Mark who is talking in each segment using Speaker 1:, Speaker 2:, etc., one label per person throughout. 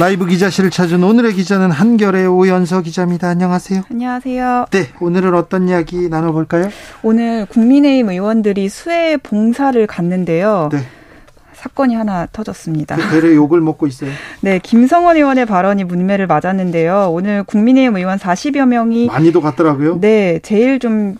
Speaker 1: 라이브 기자실을 찾은 오늘의 기자는 한결의 오연서 기자입니다. 안녕하세요.
Speaker 2: 안녕하세요.
Speaker 1: 네, 오늘은 어떤 이야기 나눠볼까요?
Speaker 2: 오늘 국민의힘 의원들이 수해 봉사를 갔는데요. 네. 사건이 하나 터졌습니다.
Speaker 1: 그 배를 욕을 먹고 있어요.
Speaker 2: 네, 김성원 의원의 발언이 문매를 맞았는데요. 오늘 국민의힘 의원 40여 명이
Speaker 1: 많이도 갔더라고요.
Speaker 2: 네, 제일 좀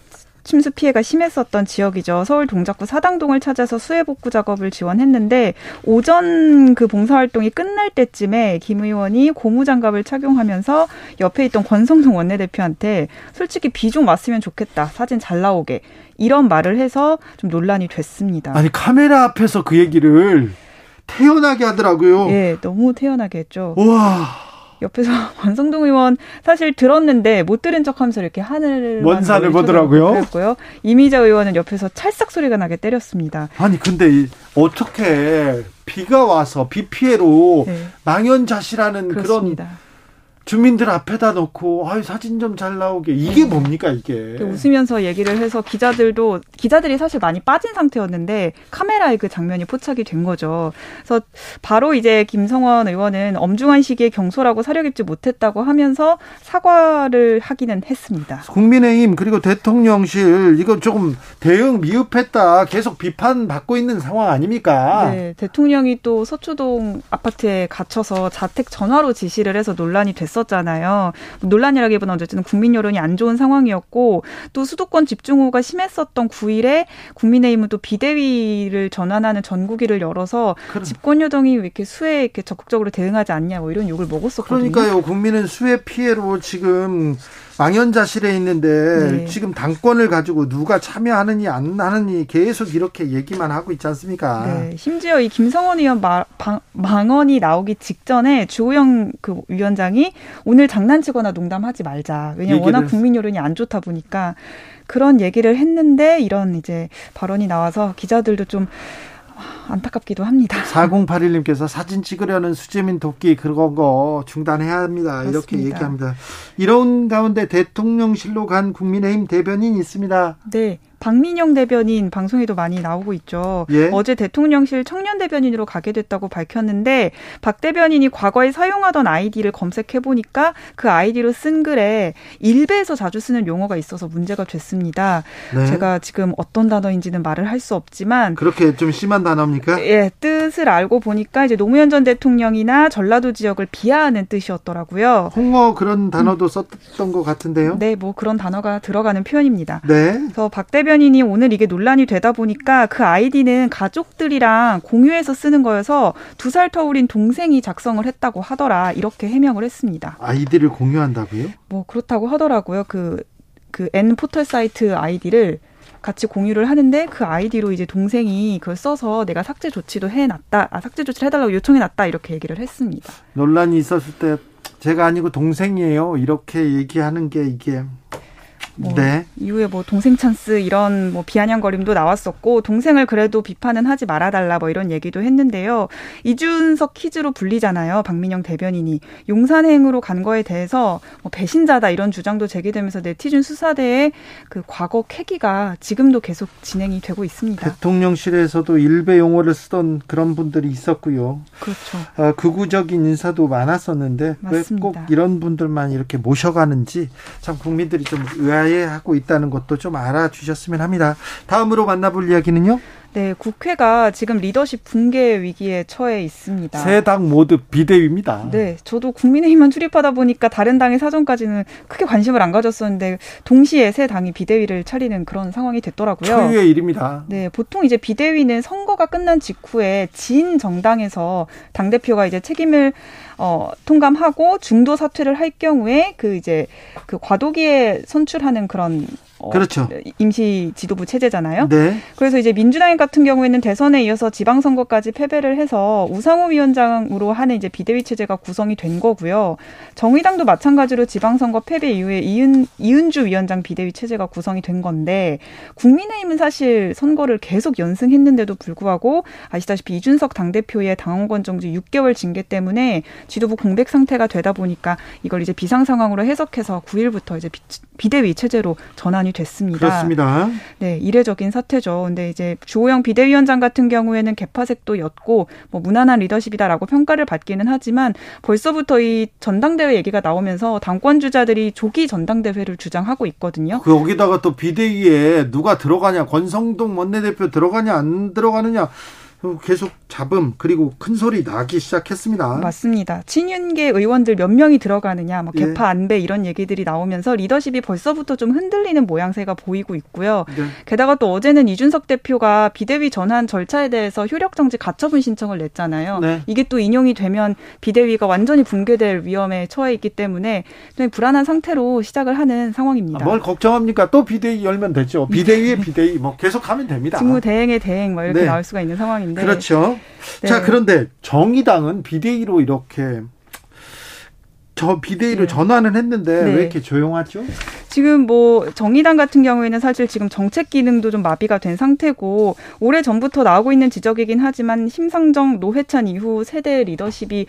Speaker 2: 침수 피해가 심했었던 지역이죠. 서울 동작구 사당동을 찾아서 수해 복구 작업을 지원했는데 오전 그 봉사 활동이 끝날 때쯤에 김 의원이 고무장갑을 착용하면서 옆에 있던 권성동 원내대표한테 솔직히 비 좀 왔으면 좋겠다. 사진 잘 나오게. 이런 말을 해서 좀 논란이 됐습니다.
Speaker 1: 아니 카메라 앞에서 그 얘기를 태연하게 하더라고요.
Speaker 2: 예, 너무 태연하게 했죠.
Speaker 1: 와.
Speaker 2: 옆에서 권성동 의원 사실 들었는데 못 들은 척하면서 이렇게 하늘을
Speaker 1: 원산을 보더라고요.
Speaker 2: 그랬고요. 이미자 의원은 옆에서 찰싹 소리가 나게 때렸습니다.
Speaker 1: 아니 근데 어떻게 비가 와서 비 피해로 네. 망연자실하는 그렇습니다. 그런 주민들 앞에다 놓고 아유 사진 좀 잘 나오게 이게 네. 뭡니까 이게
Speaker 2: 웃으면서 얘기를 해서 기자들도 기자들이 사실 많이 빠진 상태였는데 카메라에 그 장면이 포착이 된 거죠. 그래서 바로 이제 김성원 의원은 엄중한 시기에 경솔하고 사려 깊지 못했다고 하면서 사과를 하기는 했습니다.
Speaker 1: 국민의힘 그리고 대통령실 이거 조금 대응 미흡했다 계속 비판 받고 있는 상황 아닙니까?
Speaker 2: 네, 대통령이 또 서초동 아파트에 갇혀서 자택 전화로 지시를 해서 논란이 됐었. 있었잖아요. 논란이라기보다 어쨌든 국민 여론이 안 좋은 상황이었고 또 수도권 집중호우가 심했었던 9일에 국민의힘은 또 비대위를 전환하는 전국위를 열어서 그래. 집권 여동이 왜 이렇게 수해에 이렇게 적극적으로 대응하지 않냐 뭐 이런 욕을 먹었었거든요.
Speaker 1: 그러니까요. 국민은 수해 피해로 지금 망연자실에 있는데 네. 지금 당권을 가지고 누가 참여하느니 안 하느니 계속 이렇게 얘기만 하고 있지 않습니까? 네.
Speaker 2: 심지어 이 김성원 의원 마, 방, 망언이 나오기 직전에 주호영 그 위원장이 오늘 장난치거나 농담하지 말자. 왜냐면 워낙 국민 여론이 안 좋다 보니까 그런 얘기를 했는데 이런 이제 발언이 나와서 기자들도 좀 안타깝기도 합니다.
Speaker 1: 4081님께서 사진 찍으려는 수재민 도끼 그런 거 중단해야 합니다. 그렇습니다. 이렇게 얘기합니다. 이런 가운데 대통령실로 간 국민의힘 대변인 있습니다.
Speaker 2: 네. 박민영 대변인 방송에도 많이 나오고 있죠. 예? 어제 대통령실 청년 대변인으로 가게 됐다고 밝혔는데 박 대변인이 과거에 사용하던 아이디를 검색해 보니까 그 아이디로 쓴 글에 일베에서 자주 쓰는 용어가 있어서 문제가 됐습니다. 네. 제가 지금 어떤 단어인지는 말을 할 수 없지만
Speaker 1: 그렇게 좀 심한 단어입니까?
Speaker 2: 예, 뜻을 알고 보니까 이제 노무현 전 대통령이나 전라도 지역을 비하하는 뜻이었더라고요.
Speaker 1: 홍어 그런 단어도 음. 썼던 것 같은데요.
Speaker 2: 네, 뭐 그런 단어가 들어가는 표현입니다.
Speaker 1: 네.
Speaker 2: 그래서 박 대변인 대변인이 오늘 이게 논란이 되다 보니까 그 아이디는 가족들이랑 공유해서 쓰는 거여서 두 살 터울인 동생이 작성을 했다고 하더라. 이렇게 해명을 했습니다.
Speaker 1: 아이디를 공유한다고요?
Speaker 2: 뭐 그렇다고 하더라고요. 그, 그 N 포털 사이트 아이디를 같이 공유를 하는데 그 아이디로 이제 동생이 그걸 써서 내가 삭제 조치도 해놨다. 아, 삭제 조치를 해달라고 요청해놨다. 이렇게 얘기를 했습니다.
Speaker 1: 논란이 있었을 때 제가 아니고 동생이에요. 이렇게 얘기하는 게 이게
Speaker 2: 뭐 네. 이후에 뭐 동생 찬스 이런 뭐 비아냥거림도 나왔었고 동생을 그래도 비판은 하지 말아달라 뭐 이런 얘기도 했는데요. 이준석 퀴즈로 불리잖아요. 박민영 대변인이 용산행으로 간 거에 대해서 뭐 배신자다 이런 주장도 제기되면서 네티즌 수사대의 그 과거 캐기가 지금도 계속 진행이 되고 있습니다.
Speaker 1: 대통령실에서도 일베 용어를 쓰던 그런 분들이 있었고요.
Speaker 2: 그렇죠.
Speaker 1: 아, 극우적인 인사도 많았었는데 왜 꼭 이런 분들만 이렇게 모셔가는지 참 국민들이 좀 의아해. 자해하고 있다는 것도 좀 알아주셨으면 합니다. 다음으로 만나볼 이야기는요?
Speaker 2: 네, 국회가 지금 리더십 붕괴 위기에 처해 있습니다.
Speaker 1: 세 당 모두 비대위입니다.
Speaker 2: 네, 저도 국민의힘만 출입하다 보니까 다른 당의 사정까지는 크게 관심을 안 가졌었는데 동시에 세 당이 비대위를 차리는 그런 상황이 됐더라고요.
Speaker 1: 초유의 일입니다.
Speaker 2: 네, 보통 이제 비대위는 선거가 끝난 직후에 진 정당에서 당 대표가 이제 책임을 어, 통감하고 중도 사퇴를 할 경우에 그 이제 그 과도기에 선출하는 그런 어, 그렇죠. 임시 지도부 체제잖아요.
Speaker 1: 네.
Speaker 2: 그래서 이제 민주당 같은 경우에는 대선에 이어서 지방선거까지 패배를 해서 우상호 위원장으로 하는 이제 비대위 체제가 구성이 된 거고요. 정의당도 마찬가지로 지방선거 패배 이후에 이은 이은주 위원장 비대위 체제가 구성이 된 건데 국민의힘은 사실 선거를 계속 연승했는데도 불구하고 아시다시피 이준석 당대표의 당원권 정지 6개월 징계 때문에 지도부 공백 상태가 되다 보니까 이걸 이제 비상 상황으로 해석해서 9일부터 이제 비대위 체제로 전환이 됐습니다.
Speaker 1: 그렇습니다.
Speaker 2: 네, 이례적인 사태죠. 근데 이제 주호영 비대위원장 같은 경우에는 개파색도 였고 뭐 무난한 리더십이다라고 평가를 받기는 하지만 벌써부터 이 전당대회 얘기가 나오면서 당권 주자들이 조기 전당대회를 주장하고 있거든요.
Speaker 1: 그 여기다가 또 비대위에 누가 들어가냐, 권성동 원내대표 들어가냐 안 들어가느냐 계속 잡음 그리고 큰 소리 나기 시작했습니다.
Speaker 2: 맞습니다. 친윤계 의원들 몇 명이 들어가느냐, 뭐 예. 개파 예. 안배 이런 얘기들이 나오면서 리더십이 벌써부터 좀 흔들리는 모양새가 보이고 있고요. 네. 게다가 또 어제는 이준석 대표가 비대위 전환 절차에 대해서 효력 정지 가처분 신청을 냈잖아요. 네. 이게 또 인용이 되면 비대위가 완전히 붕괴될 위험에 처해 있기 때문에 불안한 상태로 시작을 하는 상황입니다.
Speaker 1: 아, 뭘 걱정합니까? 또 비대위 열면 되죠. 비대위에 비대위 뭐 계속 하면 됩니다.
Speaker 2: 직무 대행의 대행 뭐 이렇게 네. 나올 수가 있는 상황입니다. 상황인데.
Speaker 1: 그렇죠. 네. 자, 그런데 정의당은 비대위로 이렇게 저 비대위를 네. 전환을 했는데 네. 왜 이렇게 조용하죠?
Speaker 2: 지금 뭐 정의당 같은 경우에는 사실 지금 정책 기능도 좀 마비가 된 상태고 오래 전부터 나오고 있는 지적이긴 하지만 심상정 노회찬 이후 세대 리더십이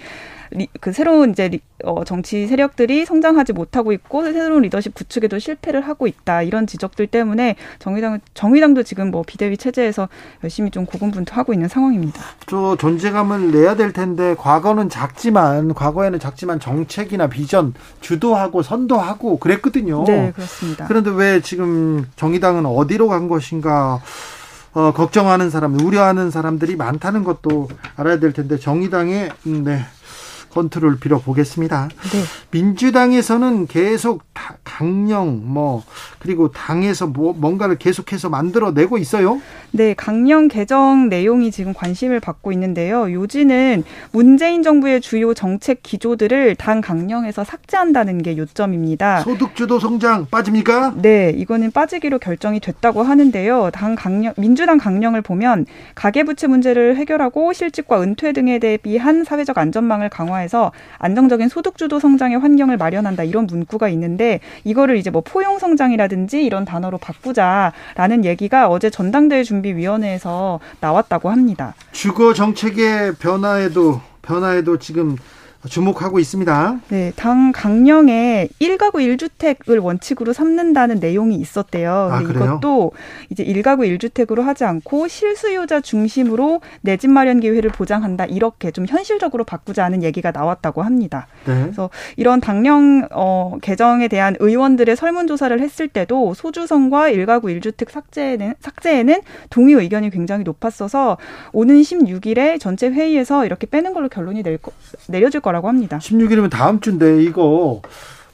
Speaker 2: 리, 그 새로운 이제 리, 어, 정치 세력들이 성장하지 못하고 있고 새로운 리더십 구축에도 실패를 하고 있다 이런 지적들 때문에 정의당 정의당도 지금 뭐 비대위 체제에서 열심히 좀 고군분투하고 있는 상황입니다.
Speaker 1: 또 존재감을 내야 될 텐데 과거는 작지만 과거에는 작지만 정책이나 비전 주도하고 선도하고 그랬거든요.
Speaker 2: 네 그렇습니다.
Speaker 1: 그런데 왜 지금 정의당은 어디로 간 것인가? 어, 걱정하는 사람, 우려하는 사람들이 많다는 것도 알아야 될 텐데 정의당의 음, 네, 컨트롤 빌어보겠습니다. 네. 민주당에서는 계속 강령 뭐 그리고 당에서 뭐 뭔가를 계속해서 만들어내고 있어요.
Speaker 2: 네, 강령 개정 내용이 지금 관심을 받고 있는데요. 요지는 문재인 정부의 주요 정책 기조들을 당 강령에서 삭제한다는 게 요점입니다.
Speaker 1: 소득주도 성장 빠집니까?
Speaker 2: 네, 이거는 빠지기로 결정이 됐다고 하는데요. 당 강령 민주당 강령을 보면 가계부채 문제를 해결하고 실직과 은퇴 등에 대비한 사회적 안전망을 강화 해서 안정적인 소득주도 성장의 환경을 마련한다 이런 문구가 있는데 이거를 이제 뭐 포용 성장이라든지 이런 단어로 바꾸자라는 얘기가 어제 전당대회 준비위원회에서 나왔다고 합니다.
Speaker 1: 주거 정책의 변화에도 변화에도 지금 주목하고 있습니다.
Speaker 2: 네, 당 강령에 1가구 1주택을 원칙으로 삼는다는 내용이 있었대요. 아, 이것도 이제 1가구 1주택으로 하지 않고 실수요자 중심으로 내 집 마련 기회를 보장한다. 이렇게 좀 현실적으로 바꾸자는 얘기가 나왔다고 합니다. 네. 그래서 이런 당령 어, 개정에 대한 의원들의 설문조사를 했을 때도 소주성과 1가구 1주택 삭제에는 삭제에는 동의 의견이 굉장히 높았어서 오는 16일에 전체 회의에서 이렇게 빼는 걸로 결론이 낼 거, 내려질 거 거라고 합니다.
Speaker 1: 16일이면 다음 주인데 이거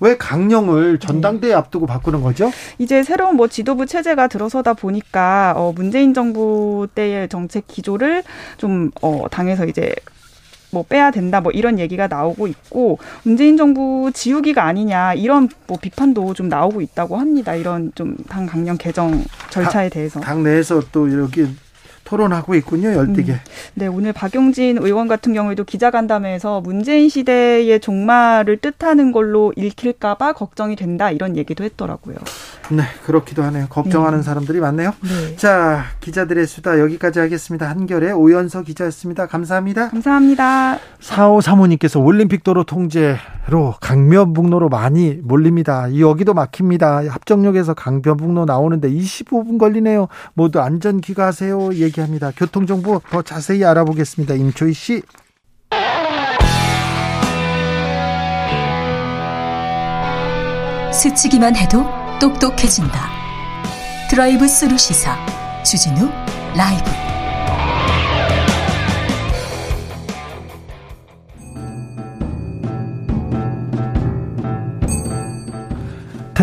Speaker 1: 왜 강령을 전당대회 네. 앞두고 바꾸는 거죠?
Speaker 2: 이제 새로운 뭐 지도부 체제가 들어서다 보니까 어 문재인 정부 때의 정책 기조를 좀어 당에서 이제 뭐 빼야 된다 뭐 이런 얘기가 나오고 있고 문재인 정부 지우기가 아니냐 이런 뭐 비판도 좀 나오고 있다고 합니다. 이런 좀 당 강령 개정 절차에 대해서
Speaker 1: 당 내에서 또 이렇게 토론하고 있군요, 열띠게. 음.
Speaker 2: 네, 오늘 박용진 의원 같은 경우에도 기자간담회에서 문재인 시대의 종말을 뜻하는 걸로 읽힐까봐 걱정이 된다 이런 얘기도 했더라고요.
Speaker 1: 네, 그렇기도 하네요. 걱정하는 네. 사람들이 많네요. 네. 자, 기자들의 수다 여기까지 하겠습니다. 한결의 오연서 기자였습니다. 감사합니다.
Speaker 2: 감사합니다.
Speaker 1: 4호 사모님께서 올림픽 도로 통제로 강변북로로 많이 몰립니다. 여기도 막힙니다. 합정역에서 강변북로 나오는데 25분 걸리네요. 모두 안전 귀가하세요. 얘기 합니다. 교통정보 더 자세히 알아보겠습니다. 임초희 씨.
Speaker 3: 스치기만 해도 똑똑해진다. 드라이브 스루 시사 주진우 라이브.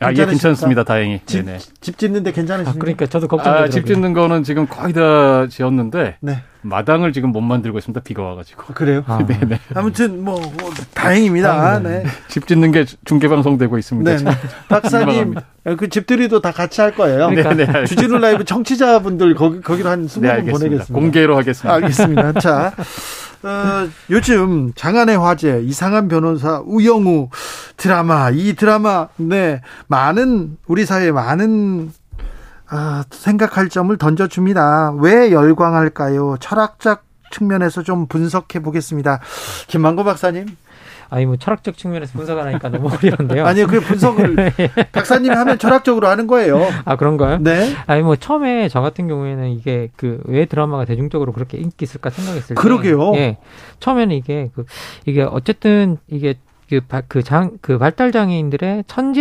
Speaker 4: 아, 예, 괜찮습니다. 다행히.
Speaker 1: 집, 네네. 집 짓는데 괜찮으십니까?
Speaker 5: 아, 그러니까 저도 걱정되더라고요.
Speaker 4: 아, 집 짓는 거는 지금 거의 다 지었는데
Speaker 1: 네.
Speaker 4: 마당을 지금 못 만들고 있습니다. 비가 와가지고.
Speaker 1: 아, 그래요?
Speaker 4: 아. 네네.
Speaker 1: 아무튼 뭐, 뭐 다행입니다. 네.
Speaker 4: 집 짓는 게 중계 방송되고 있습니다.
Speaker 1: 네. 박사님, 그 집들이도 다 같이 할 거예요.
Speaker 4: 그러니까. 네네.
Speaker 1: 주진우 라이브 청취자분들 거기 거기로 한 20분 네, 보내겠습니다.
Speaker 4: 공개로 하겠습니다.
Speaker 1: 알겠습니다. 자. 어, 요즘 장안의 화제 이상한 변호사 우영우 드라마 이 드라마 네 많은 우리 사회에 많은 아, 생각할 점을 던져줍니다. 왜 열광할까요? 철학적 측면에서 좀 분석해 보겠습니다. 김만고 박사님.
Speaker 5: 아니 뭐 철학적 측면에서 분석을 하니까 너무 어려운데요.
Speaker 1: 아니요, 그 분석을 박사님이 하면 철학적으로 하는 거예요.
Speaker 5: 아 그런가요?
Speaker 1: 네.
Speaker 5: 아니 뭐 처음에 저 같은 경우에는 이게 그 왜 드라마가 대중적으로 그렇게 인기 있을까 생각했을 때,
Speaker 1: 그러게요.
Speaker 5: 예, 처음에는 이게 그 이게 어쨌든 이게 그장 그 발달 장애인들의 천재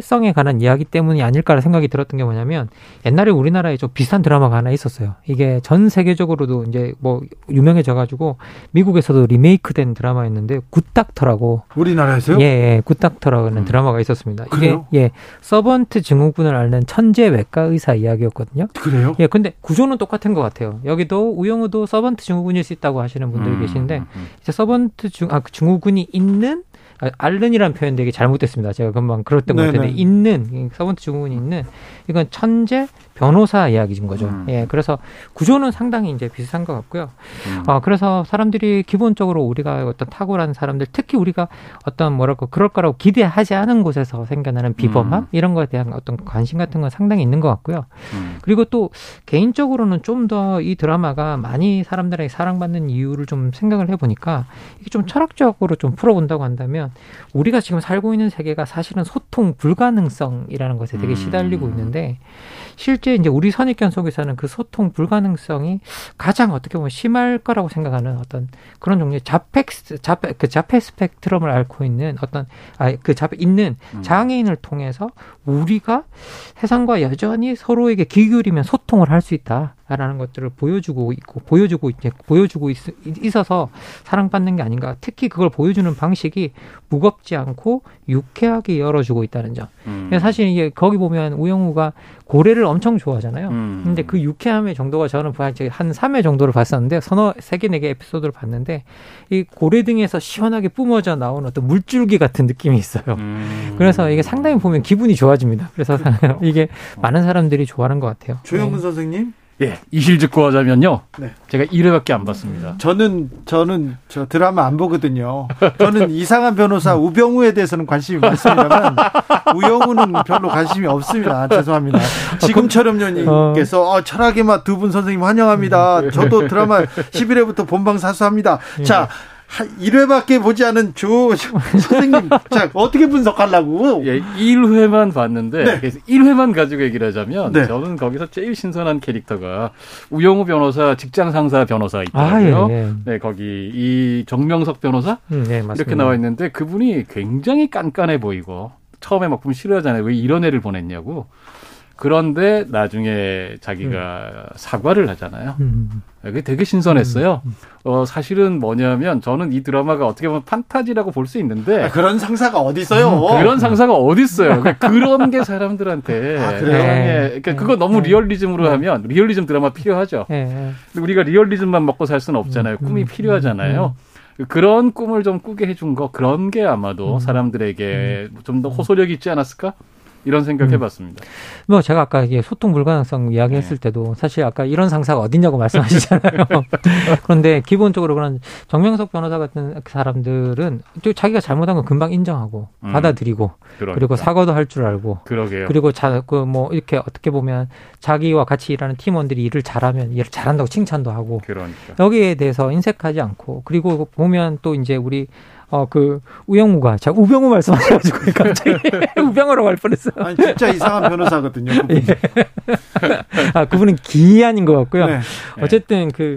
Speaker 5: 성에 관한 이야기 때문이 아닐까라는 생각이 들었던 게 뭐냐면 옛날에 우리나라에 좀 비슷한 드라마가 하나 있었어요. 이게 전 세계적으로도 이제 뭐 유명해져 가지고 미국에서도 리메이크된 드라마였는데 굿닥터라고
Speaker 1: 우리나라에서요?
Speaker 5: 예, 예 굿닥터라는 음. 드라마가 있었습니다. 이게
Speaker 1: 그래요?
Speaker 5: 예 서번트 증후군을 앓는 천재 외과 의사 이야기였거든요.
Speaker 1: 그래요?
Speaker 5: 예, 근데 구조는 똑같은 것 같아요. 여기도 우영우도 서번트 증후군일 수 있다고 하시는 분들이 음, 계시는데 음, 이제 서번트 증, 아, 그 증후군이 있는 앓는이라는 표현 되게 잘못됐습니다. 제가 금방 그랬던 것 같은데 있는 서번트 증후군이 있는 이건 천재 변호사 이야기인 거죠. 음. 예, 그래서 구조는 상당히 이제 비슷한 것 같고요. 음. 어, 그래서 사람들이 기본적으로 우리가 어떤 탁월한 사람들, 특히 우리가 어떤 뭐랄까 그럴 거라고 기대하지 않은 곳에서 생겨나는 비범함 음. 이런 거에 대한 어떤 관심 같은 건 상당히 있는 것 같고요. 음. 그리고 또 개인적으로는 좀 더 이 드라마가 많이 사람들에게 사랑받는 이유를 좀 생각을 해보니까 이게 좀 철학적으로 좀 풀어본다고 한다면 우리가 지금 살고 있는 세계가 사실은 소통 불가능성이라는 것에 되게 음. 시달리고 있는데 실제 이제 우리 선입견 속에서는 그 소통 불가능성이 가장 어떻게 보면 심할 거라고 생각하는 어떤 그런 종류의 자폐 자폐 그 자폐 스펙트럼을 앓고 있는 어떤 아그 자폐 있는 음. 장애인을 통해서 우리가 세상과 여전히 서로에게 귀 기울이면 소통을 할 수 있다. 라는 것들을 보여주고 있고 보여주고 이제 보여주고 있, 있어서 사랑받는 게 아닌가. 특히 그걸 보여주는 방식이 무겁지 않고 유쾌하게 열어주고 있다는 점. 음. 사실 이게 거기 보면 우영우가 고래를 엄청 좋아하잖아요. 음. 근데 그 유쾌함의 정도가 저는 한 3회 정도를 봤었는데 서너 세 개 네 개 에피소드를 봤는데 이 고래 등에서 시원하게 뿜어져 나온 어떤 물줄기 같은 느낌이 있어요. 음. 그래서 이게 상당히 보면 기분이 좋아집니다. 그래서 이게 많은 사람들이 좋아하는 것 같아요.
Speaker 1: 조영근 네. 선생님?
Speaker 4: 예, 이실 듣고 하자면요. 네. 제가 1회밖에 안 봤습니다.
Speaker 1: 저는 저는 저 드라마 안 보거든요. 저는 이상한 변호사 우병우에 대해서는 관심이 많습니다만 우영우는 별로 관심이 없습니다. 죄송합니다. 지금처럼님께서 어, 철학의 맛 두 분 선생님 환영합니다. 저도 드라마 11회부터 본방 사수합니다. 자, 1회밖에 보지 않은 조 선생님, 자, 어떻게 분석하려고?
Speaker 4: 예, 1회만 봤는데, 네. 그래서 1회만 가지고 얘기를 하자면, 네. 저는 거기서 제일 신선한 캐릭터가 우영우 변호사, 직장 상사 변호사 있더라고요. 아, 예, 예. 네, 거기 이 정명석 변호사? 음, 네, 이렇게 나와 있는데, 그분이 굉장히 깐깐해 보이고, 처음에 막 보면 싫어하잖아요. 왜 이런 애를 보냈냐고. 그런데 나중에 자기가 음. 사과를 하잖아요. 음. 그게 되게 신선했어요. 음. 어, 사실은 뭐냐면 저는 이 드라마가 어떻게 보면 판타지라고 볼 수 있는데
Speaker 1: 아, 그런 상사가 어디 있어요?
Speaker 4: 음, 그런 상사가 어디 있어요? 그러니까 그런 게 사람들한테 아, 그래요? 네. 그러니까 네. 그거 너무 네. 리얼리즘으로 네. 하면 리얼리즘 드라마 필요하죠. 네. 근데 우리가 리얼리즘만 먹고 살 수는 없잖아요. 꿈이 음. 필요하잖아요. 그런 꿈을 좀 꾸게 해준 거 그런 게 아마도 사람들에게 좀 더 호소력 있지 않았을까? 이런 생각 해봤습니다. 음.
Speaker 5: 뭐 제가 아까 이게 소통 불가능성 이야기했을 네. 때도 사실 아까 이런 상사가 어딨냐고 말씀하시잖아요. 그런데 기본적으로 그런 정명석 변호사 같은 사람들은 자기가 잘못한 건 금방 인정하고 음. 받아들이고 그러니까. 그리고 사과도 할 줄 알고
Speaker 4: 그러게요.
Speaker 5: 그리고 자그뭐 이렇게 어떻게 보면 자기와 같이 일하는 팀원들이 일을 잘하면 일을 잘한다고 칭찬도 하고
Speaker 4: 그러니까.
Speaker 5: 여기에 대해서 인색하지 않고 그리고 보면 또 이제 우리 어, 그, 우영우가, 자, 우병우 말씀하셔가지고, 갑자기 우병우로 갈 뻔했어요.
Speaker 1: 아니, 진짜 이상한 변호사거든요.
Speaker 5: 예. 아, 그분은 기한인 것 같고요. 네. 어쨌든 그,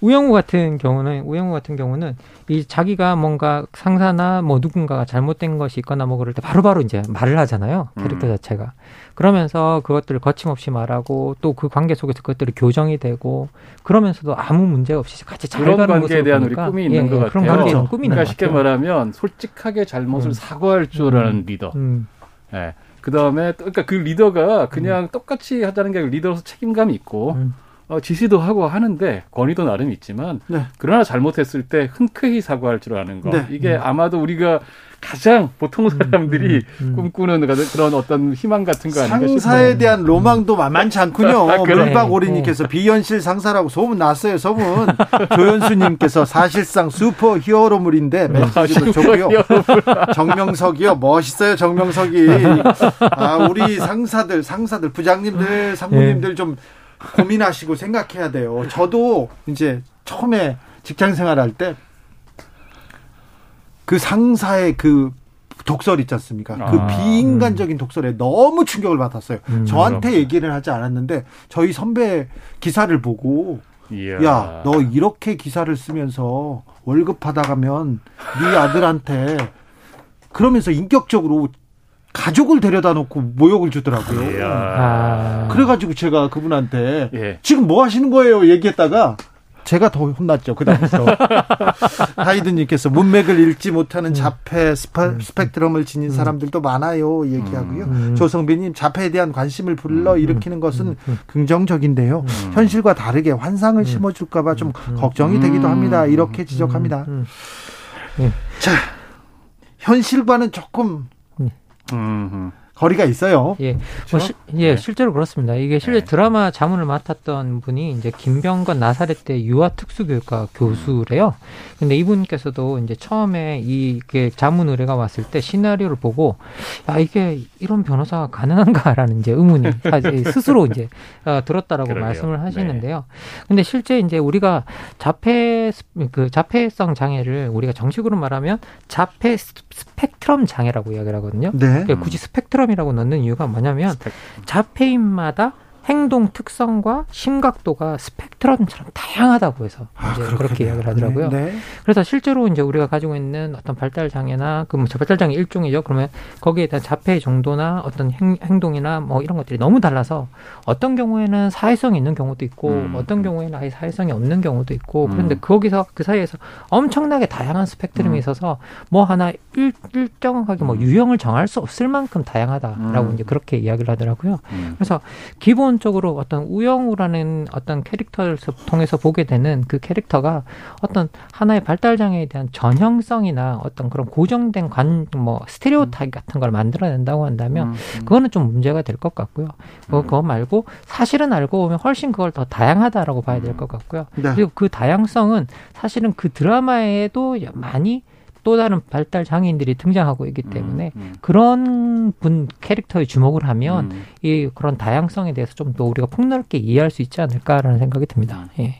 Speaker 5: 우영우 같은 경우는 우영우 같은 경우는 이 자기가 뭔가 상사나 뭐 누군가가 잘못된 것이 있거나 뭐 그럴 때 바로 바로 이제 말을 하잖아요. 캐릭터 음. 자체가. 그러면서 그것들을 거침없이 말하고 또 그 관계 속에서 그것들이 교정이 되고 그러면서도 아무 문제 없이 같이 잘
Speaker 4: 그런
Speaker 5: 가는
Speaker 4: 관계에 대한 우리 꿈이 있는 예, 것 예, 같아요. 그런 관계
Speaker 5: 는 꿈이
Speaker 4: 그러니까 쉽게 말하면 솔직하게 잘못을 음. 사과할 줄 아는 음. 리더. 음. 예. 그 다음에 그러니까 그 리더가 그냥 음. 똑같이 하자는 게 리더로서 책임감이 있고 음. 어, 지시도 하고 하는데 권위도 나름 있지만 네. 그러나 잘못했을 때 흔쾌히 사과할 줄 아는 거 네. 이게 음. 아마도 우리가 가장 보통 음, 사람들이 음, 음, 음. 꿈꾸는 그런 어떤 희망 같은 거 아닌가
Speaker 1: 싶어요. 상사에 대한 로망도 만만치 않군요. 아, 물방오리님께서 네. 비현실 상사라고 소문 났어요. 소문. 조현수님께서 사실상 슈퍼 히어로물인데 메시지도 좋고요. 정명석이요. 멋있어요. 정명석이. 아, 우리 상사들, 상사들, 부장님들, 상무님들 좀 고민하시고 생각해야 돼요. 저도 이제 처음에 직장 생활할 때 그 상사의 그 독설 있지 않습니까? 그 아, 비인간적인 음. 독설에 너무 충격을 받았어요. 음, 저한테 그렇구나. 얘기를 하지 않았는데 저희 선배 기사를 보고 야, 너 이렇게 기사를 쓰면서 월급 받아가면 네 아들한테 그러면서 인격적으로 가족을 데려다 놓고 모욕을 주더라고요. 아. 그래가지고 제가 그분한테 예. 지금 뭐 하시는 거예요? 얘기했다가 제가 더 혼났죠. 그 다음부터. 하이든님께서 문맥을 읽지 못하는 음. 자폐 스파, 음. 스펙트럼을 지닌 사람들도 많아요. 얘기하고요. 음. 조성빈님 자폐에 대한 관심을 불러 일으키는 것은 긍정적인데요. 현실과 다르게 환상을 심어줄까봐 좀 걱정이 되기도 합니다. 이렇게 지적합니다. 자, 현실과는 조금 음. 거리가 있어요.
Speaker 5: 예, 그렇죠? 뭐 시, 예, 네. 실제로 그렇습니다. 이게 실제 네. 드라마 자문을 맡았던 분이 이제 김병건 나사렛대 유아 특수교육과 교수래요. 근데 이분께서도 이제 처음에 이게 자문 의뢰가 왔을 때 시나리오를 보고 야 이게 이런 변호사가 가능한가라는 이제 의문이 스스로 이제 어, 들었다라고 그러게요. 말씀을 하시는데요. 네. 근데 실제 이제 우리가 자폐 그 자폐성 장애를 우리가 정식으로 말하면 자폐 스펙트럼 장애라고 이야기를 하거든요. 네. 그러니까 굳이 스펙트럼 스펙트럼이라고 넣는 이유가 뭐냐면 자폐인마다 행동 특성과 심각도가 스펙트럼처럼 다양하다고 해서 아, 이제 아, 그렇게 이야기를 하더라고요. 네, 네. 그래서 실제로 이제 우리가 가지고 있는 어떤 발달 장애나 그뭐 발달 장애 일종이죠. 그러면 거기에 대한 자폐 정도나 어떤 행, 행동이나 뭐 이런 것들이 너무 달라서 어떤 경우에는 사회성이 있는 경우도 있고 음. 어떤 경우에는 아예 사회성이 없는 경우도 있고 음. 그런데 거기서 그 사이에서 엄청나게 다양한 스펙트럼이 음. 있어서 뭐 하나 일, 일정하게 뭐 음. 유형을 정할 수 없을 만큼 다양하다라고 음. 이제 그렇게 이야기를 하더라고요. 음. 그래서 기본 기본적으로 어떤 우영우라는 어떤 캐릭터를 통해서 보게 되는 그 캐릭터가 어떤 하나의 발달 장애에 대한 전형성이나 어떤 그런 고정된 관 뭐 스테레오 타입 같은 걸 만들어낸다고 한다면 음, 음. 그거는 좀 문제가 될 것 같고요. 그거, 음. 그거 말고 사실은 알고 보면 훨씬 그걸 더 다양하다라고 봐야 될 것 같고요. 네. 그리고 그 다양성은 사실은 그 드라마에도 많이 또 다른 발달 장애인들이 등장하고 있기 음, 때문에 음, 음. 그런 분 캐릭터에 주목을 하면 음. 이 그런 다양성에 대해서 좀 더 우리가 폭넓게 이해할 수 있지 않을까라는 생각이 듭니다. 음. 예.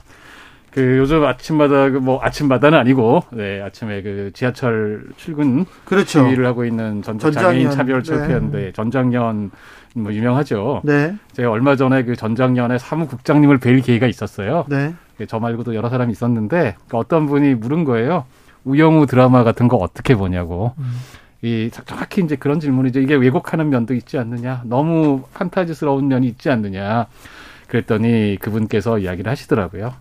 Speaker 4: 그 요즘 아침마다 그뭐 아침마다는 아니고 네 아침에 그 지하철 출근 그렇죠. 시위를 하고 있는 전 장애인 차별 철폐연대 네. 전장년 뭐 유명하죠. 네. 제가 얼마 전에 그 전장년에 사무국장님을 뵐 기회가 있었어요. 네. 저 말고도 여러 사람이 있었는데 그 어떤 분이 물은 거예요. 우영우 드라마 같은 거 어떻게 보냐고. 음. 이 정확히 이제 그런 질문이죠. 이게 왜곡하는 면도 있지 않느냐, 너무 판타지스러운 면이 있지 않느냐. 그랬더니 그분께서 이야기를 하시더라고요.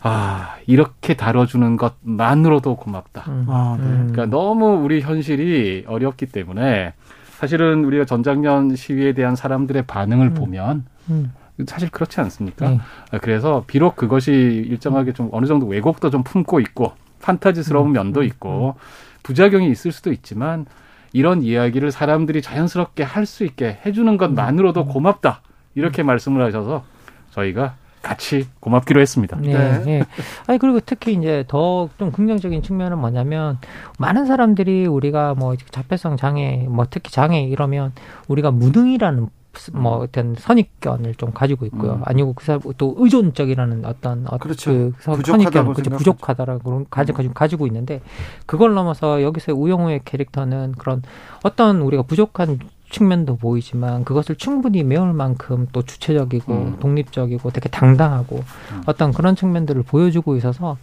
Speaker 4: 아 이렇게 다뤄주는 것만으로도 고맙다. 음. 아, 네. 그러니까 너무 우리 현실이 어렵기 때문에 사실은 우리가 전작년 시위에 대한 사람들의 반응을 음. 보면 음. 사실 그렇지 않습니까? 네. 그래서 비록 그것이 일정하게 좀 어느 정도 왜곡도 좀 품고 있고 판타지스러운 음. 면도 음, 있고 음. 부작용이 있을 수도 있지만 이런 이야기를 사람들이 자연스럽게 할 수 있게 해주는 것만으로도 고맙다 이렇게 말씀을 하셔서 저희가 같이 고맙기로 했습니다. 네. 네. 네.
Speaker 5: 아니 그리고 특히 이제 더 좀 긍정적인 측면은 뭐냐면 많은 사람들이 우리가 뭐 자폐성 장애, 뭐 특히 장애 이러면 우리가 무능이라는 뭐 어떤 선입견을 좀 가지고 있고요. 음. 아니고 그 사람 또 의존적이라는 어떤
Speaker 1: 그렇죠.
Speaker 5: 그 선입견, 그죠 부족하다라고 가지고 가지고 있는데 그걸 넘어서 여기서 우영우의 캐릭터는 그런 어떤 우리가 부족한 측면도 보이지만 그것을 충분히 메울 만큼 또 주체적이고 음. 독립적이고 되게 당당하고 음. 어떤 그런 측면들을 보여주고 있어서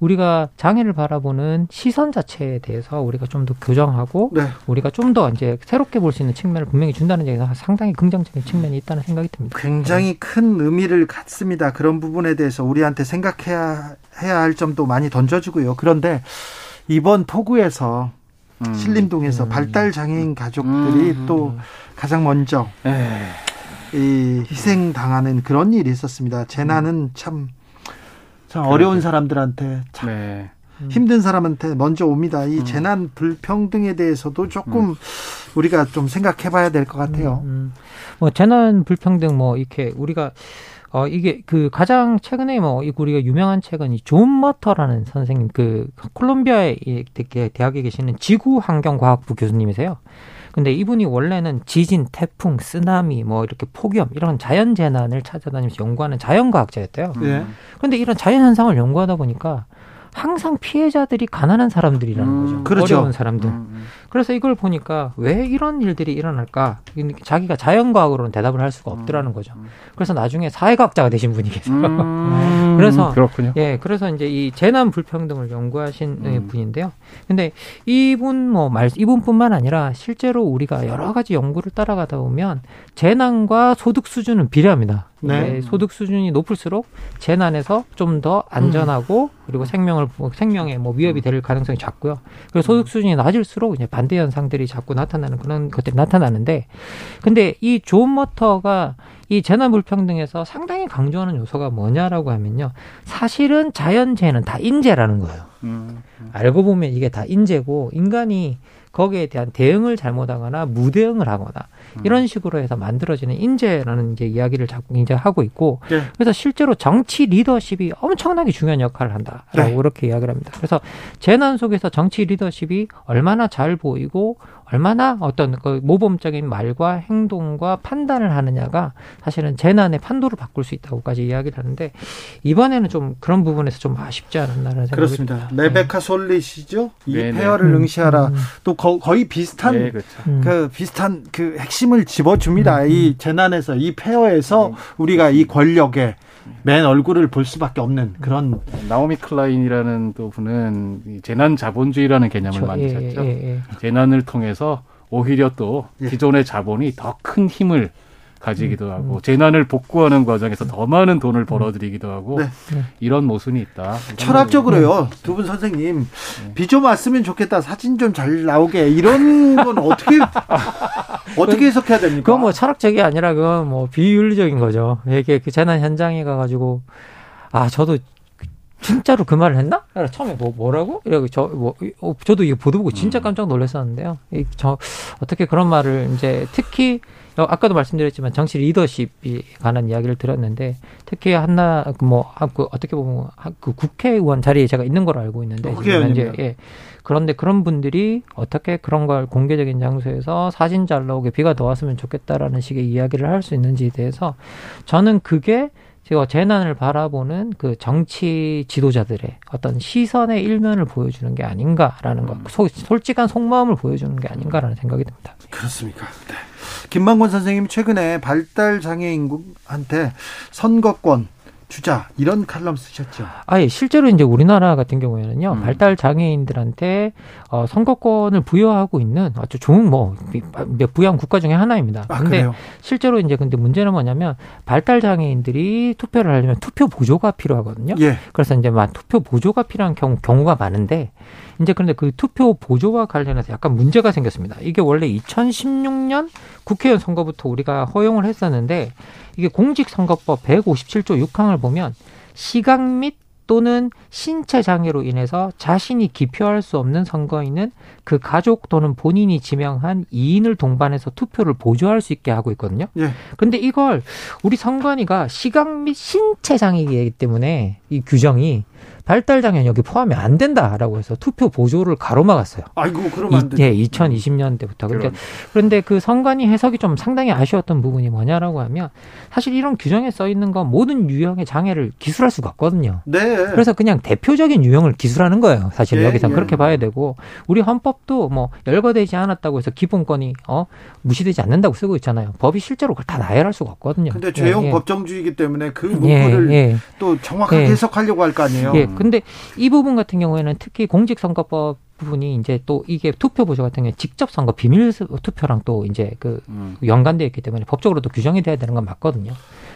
Speaker 5: 우리가 장애를 바라보는 시선 자체에 대해서 우리가 좀 더 교정하고 네. 우리가 좀 더 이제 새롭게 볼 수 있는 측면을 분명히 준다는 점에서 상당히 긍정적인 측면이 있다는 생각이 듭니다.
Speaker 1: 굉장히 네. 큰 의미를 갖습니다. 그런 부분에 대해서 우리한테 생각해야 해야 할 점도 많이 던져주고요. 그런데 이번 폭우에서 음. 신림동에서 음. 발달 장애인 가족들이 음. 또 가장 먼저 이 희생 당하는 그런 일이 있었습니다. 재난은 참, 참 어려운 사람들한테 참 네. 힘든 사람한테 먼저 옵니다. 이 음. 재난 불평등에 대해서도 조금 음. 우리가 좀 생각해 봐야 될 것 같아요. 음,
Speaker 5: 뭐 재난 불평등 뭐 이렇게 우리가 어, 이게 그 가장 최근에 뭐 우리가 유명한 책은 이 존 머터라는 선생님 그 콜롬비아의 대학에 계시는 지구환경과학부 교수님이세요. 근데 이분이 원래는 지진, 태풍, 쓰나미, 뭐 이렇게 폭염 이런 자연 재난을 찾아다니면서 연구하는 자연과학자였대요. 네. 근데 이런 자연 현상을 연구하다 보니까 항상 피해자들이 가난한 사람들이라는 음, 거죠. 그렇죠. 어려운 사람들. 음, 음. 그래서 이걸 보니까 왜 이런 일들이 일어날까? 자기가 자연과학으로는 대답을 할 수가 없더라는 거죠. 음, 음. 그래서 나중에 사회과학자가 되신 분이 계세요. 음, 그래서 그렇군요. 예, 그래서 이제 이 재난 불평등을 연구하신 분인데요. 근데 이분 뭐 말 이분뿐만 아니라 실제로 우리가 여러 가지 연구를 따라가다 보면 재난과 소득 수준은 비례합니다. 네. 소득 수준이 높을수록 재난에서 좀 더 안전하고 그리고 생명을 생명에 뭐 위협이 될 가능성이 작고요. 그리고 소득 수준이 낮을수록 이제 반대 현상들이 자꾸 나타나는 그런 것들이 나타나는데 근데 이 존 머터가 이 재난 불평등에서 상당히 강조하는 요소가 뭐냐라고 하면요. 사실은 자연재해는 다 인재라는 거예요. 음, 음. 알고 보면 이게 다 인재고 인간이 거기에 대한 대응을 잘못하거나 무대응을 하거나 음. 이런 식으로 해서 만들어지는 인재라는 이제 이야기를 자꾸 이제 하고 있고 네. 그래서 실제로 정치 리더십이 엄청나게 중요한 역할을 한다라고 네. 그렇게 이야기를 합니다. 그래서 재난 속에서 정치 리더십이 얼마나 잘 보이고 얼마나 어떤 그 모범적인 말과 행동과 판단을 하느냐가 사실은 재난의 판도를 바꿀 수 있다고까지 이야기를 하는데 이번에는 좀 그런 부분에서 좀 아쉽지 않았나라는 생각이
Speaker 1: 그렇습니다. 듭니다. 레베카 솔릿이죠. 이 네네. 폐허를 음, 응시하라. 음, 음. 또 거, 의 비슷한 네, 그렇죠. 음. 그 비슷한 그 핵심 을 집어줍니다. 음, 이 재난에서 이 폐허에서 우리가 이 권력의 맨 얼굴을 볼 수밖에 없는 그런
Speaker 4: 나오미 클라인이라는 또 분은 재난 자본주의라는 개념을 그렇죠. 많이 예. 예, 예. 재난을 통해서 오히려 또 예. 기존의 자본이 더 큰 힘을 가지기도 음, 하고 음. 재난을 복구하는 과정에서 더 많은 돈을 음. 벌어들이기도 하고 네. 네. 이런 모순이 있다.
Speaker 1: 철학적으로요. 두 분 선생님 네. 비좀 왔으면 좋겠다. 사진 좀 잘 나오게 이런 건 어떻게 어떻게 해석해야 됩니까?
Speaker 5: 그건 뭐 철학적이 아니라 그건 뭐 비윤리적인 거죠. 이게 그 재난 현장에 가가지고 아 저도 진짜로 그 말을 했나? 처음에 뭐 뭐라고? 이러고 저뭐 어, 저도 이거 보도 보고 진짜 깜짝 놀랐었는데요. 이, 저 어떻게 그런 말을 이제 특히 어, 아까도 말씀드렸지만 정치 리더십이 관한 이야기를 들었는데 특히 한나 뭐 그 어떻게 보면 그 국회의원 자리에 제가 있는 걸로 알고 있는데
Speaker 1: 현재
Speaker 5: 예. 그런데 그런 분들이 어떻게 그런 걸 공개적인 장소에서 사진 잘 나오게 비가 더 왔으면 좋겠다라는 식의 이야기를 할 수 있는지에 대해서 저는 그게 제가 재난을 바라보는 그 정치 지도자들의 어떤 시선의 일면을 보여주는 게 아닌가라는 것, 음. 솔직한 속마음을 보여주는 게 아닌가라는 생각이 듭니다.
Speaker 1: 그렇습니까? 네. 김만권 선생님 최근에 발달 장애인한테 선거권 주자 이런 칼럼 쓰셨죠.
Speaker 5: 아예 실제로 이제 우리나라 같은 경우에는요 음. 발달 장애인들한테 어, 선거권을 부여하고 있는 아주 좋은 뭐 부양 국가 중에 하나입니다. 아, 근데 그래요? 실제로 이제 근데 문제는 뭐냐면 발달 장애인들이 투표를 하려면 투표 보조가 필요하거든요. 예. 그래서 이제 막 투표 보조가 필요한 경우 경우가 많은데 이제 그런데 그 투표 보조와 관련해서 약간 문제가 생겼습니다. 이게 원래 2016년 국회의원 선거부터 우리가 허용을 했었는데 이게 공직선거법 157조 6항을 보면 시각 및 또는 신체 장애로 인해서 자신이 기표할 수 없는 선거인은 그 가족 또는 본인이 지명한 이인을 동반해서 투표를 보조할 수 있게 하고 있거든요. 예. 근데 이걸 우리 선관위가 시각 및 신체 장애이기 때문에 이 규정이 발달 장애는 여기 포함이 안 된다라고 해서 투표 보조를 가로막았어요.
Speaker 1: 아이고 그러면 안.
Speaker 5: 예, 2020년대부터. 그러니까 그런데 그 선관위 해석이 좀 상당히 아쉬웠던 부분이 뭐냐라고 하면 사실 이런 규정에 써 있는 건 모든 유형의 장애를 기술할 수가 없거든요.
Speaker 1: 네.
Speaker 5: 그래서 그냥 대표적인 유형을 기술하는 거예요. 사실 예, 여기서 예. 그렇게 봐야 되고 우리 헌법도 뭐 열거되지 않았다고 해서 기본권이 어 무시되지 않는다고 쓰고 있잖아요. 법이 실제로 그걸 다 나열할 수가 없거든요.
Speaker 1: 근데 죄형 예, 예. 법정주의이기 때문에 그 문구를 예, 또 정확하게 해석하려고 할 거 아니에요.
Speaker 5: 예. 근데 이 부분 같은 경우에는 특히 공직선거법 부분이 이제 또 이게 투표 보조 같은 경우에 직접 선거 비밀 투표랑 또 이제 그 음. 연관되어 있기 때문에 법적으로도 규정이 돼야 되는 건 맞거든요.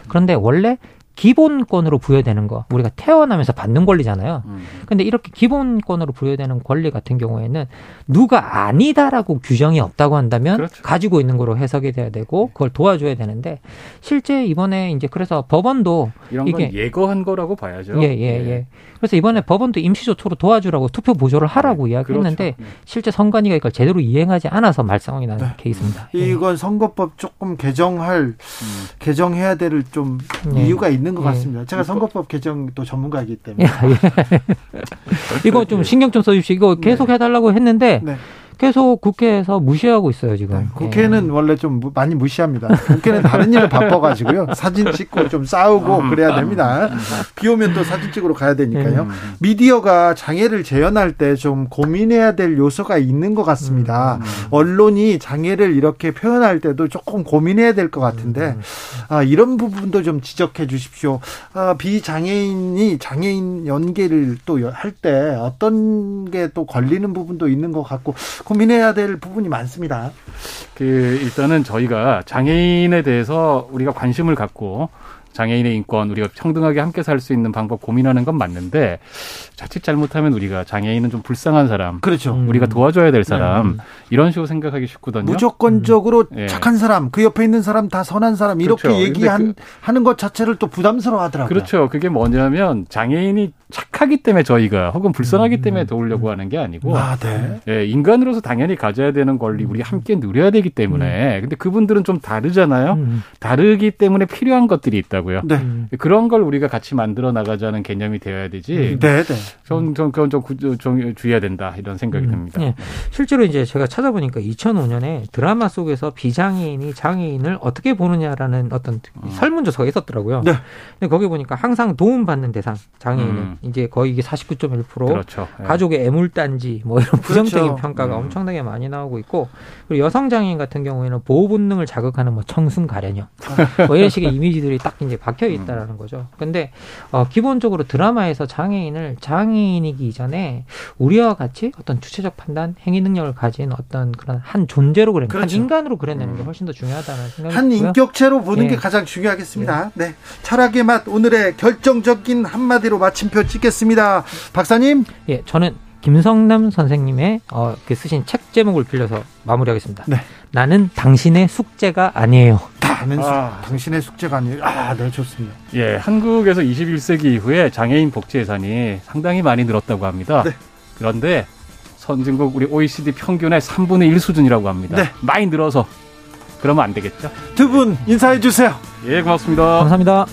Speaker 5: 그런데 원래 기본권으로 부여되는 거 우리가 태어나면서 받는 권리잖아요. 음. 근데 이렇게 기본권으로 부여되는 권리 같은 경우에는 누가 아니다라고 규정이 없다고 한다면 그렇죠. 가지고 있는 거로 해석이 돼야 되고 그걸 도와줘야 되는데 실제 이번에 이제 그래서 법원도
Speaker 4: 이게 예거한 거라고 봐야죠.
Speaker 5: 예, 예, 예. 예. 그래서 이번에 법원도 임시 조처로 도와주라고 투표 보조를 하라고 네, 이야기했는데 그렇죠. 네. 실제 선관위가 이걸 제대로 이행하지 않아서 말썽이 나는 네. 케이스입니다.
Speaker 1: 이건 선거법 조금 개정할 음. 개정해야 될 좀 이유가 있는 있는 것 예. 같습니다. 제가 선거법 개정 또 전문가이기 때문에. 예.
Speaker 5: 이거 좀 신경 좀 써주시고 이거 계속 네. 해달라고 했는데 네. 계속 국회에서 무시하고 있어요 지금. 네,
Speaker 1: 국회는 예. 원래 좀 많이 무시합니다. 국회는 다른 일을 바빠가지고요. 사진 찍고 좀 싸우고 음. 그래야 됩니다. 비 오면 또 사진 찍으러 가야 되니까요. 음. 미디어가 장애를 재현할 때 좀 고민해야 될 요소가 있는 것 같습니다. 음. 언론이 장애를 이렇게 표현할 때도 조금 고민해야 될 것 같은데 아, 이런 부분도 좀 지적해 주십시오. 아, 비장애인이 장애인 연계를 또 할 때 어떤 게 또 걸리는 부분도 있는 것 같고 고민해야 될 부분이 많습니다.
Speaker 4: 그 일단은 저희가 장애인에 대해서 우리가 관심을 갖고 장애인의 인권 우리가 평등하게 함께 살 수 있는 방법 고민하는 건 맞는데 자칫 잘못하면 우리가 장애인은 좀 불쌍한 사람,
Speaker 1: 그렇죠.
Speaker 4: 우리가 도와줘야 될 사람 음. 이런 식으로 생각하기 쉽거든요.
Speaker 1: 무조건적으로 음. 착한 사람, 그 옆에 있는 사람 다 선한 사람 이렇게 그렇죠. 얘기하는 그, 것 자체를 또 부담스러워하더라고요.
Speaker 4: 그렇죠. 그게 뭐냐면 장애인이 착하기 때문에 저희가 혹은 불쌍하기 음. 때문에 도우려고 하는 게 아니고 아, 네. 예, 인간으로서 당연히 가져야 되는 권리 우리 함께 누려야 되기 때문에 음. 근데 그분들은 좀 다르잖아요. 음. 다르기 때문에 필요한 것들이 있다고요. 네. 그런 걸 우리가 같이 만들어 나가자는 개념이 되어야 되지. 네, 네. 전, 전 그건 좀, 좀 주의해야 된다 이런 생각이 듭니다. 네.
Speaker 5: 실제로 이제 제가 찾아보니까 2005년에 드라마 속에서 비장애인이 장애인을 어떻게 보느냐라는 어떤 어. 설문조사가 있었더라고요. 네. 근데 거기 보니까 항상 도움받는 대상 장애인은 음. 이제 거의 이게 49.1% 그렇죠. 예. 가족의 애물단지 뭐 이런 부정적인 그렇죠. 평가가 음. 엄청나게 많이 나오고 있고 그리고 여성 장애인 같은 경우에는 보호 본능을 자극하는 뭐 청순 가련형 뭐 이런 식의 이미지들이 딱 이제 박혀 있다라는 거죠. 근데 어 기본적으로 드라마에서 장애인을 장애인이기 이전에 우리와 같이 어떤 주체적 판단, 행위 능력을 가진 어떤 그런 한 존재로 그래 그렇죠. 한 인간으로 그려내는 게 음. 훨씬 더 중요하다는 생각이
Speaker 1: 한 들고요. 인격체로 보는 예. 게 가장 중요하겠습니다. 예. 네. 철학의 맛 오늘의 결정적인 한마디로 마침표 찍겠습니다. 박사님?
Speaker 5: 예, 저는 김성남 선생님의 어, 그 쓰신 책 제목을 빌려서 마무리하겠습니다. 네. 나는 당신의 숙제가 아니에요.
Speaker 1: 나는 아, 당신의 숙제가 아니에요. 아, 네, 좋습니다.
Speaker 4: 예, 한국에서 21세기 이후에 장애인 복지 예산이 상당히 많이 늘었다고 합니다. 네. 그런데 선진국 우리 OECD 평균의 3분의 1 수준이라고 합니다. 네. 많이 늘어서 그러면 안 되겠죠?
Speaker 1: 두 분 인사해 주세요.
Speaker 4: 예, 고맙습니다.
Speaker 5: 감사합니다.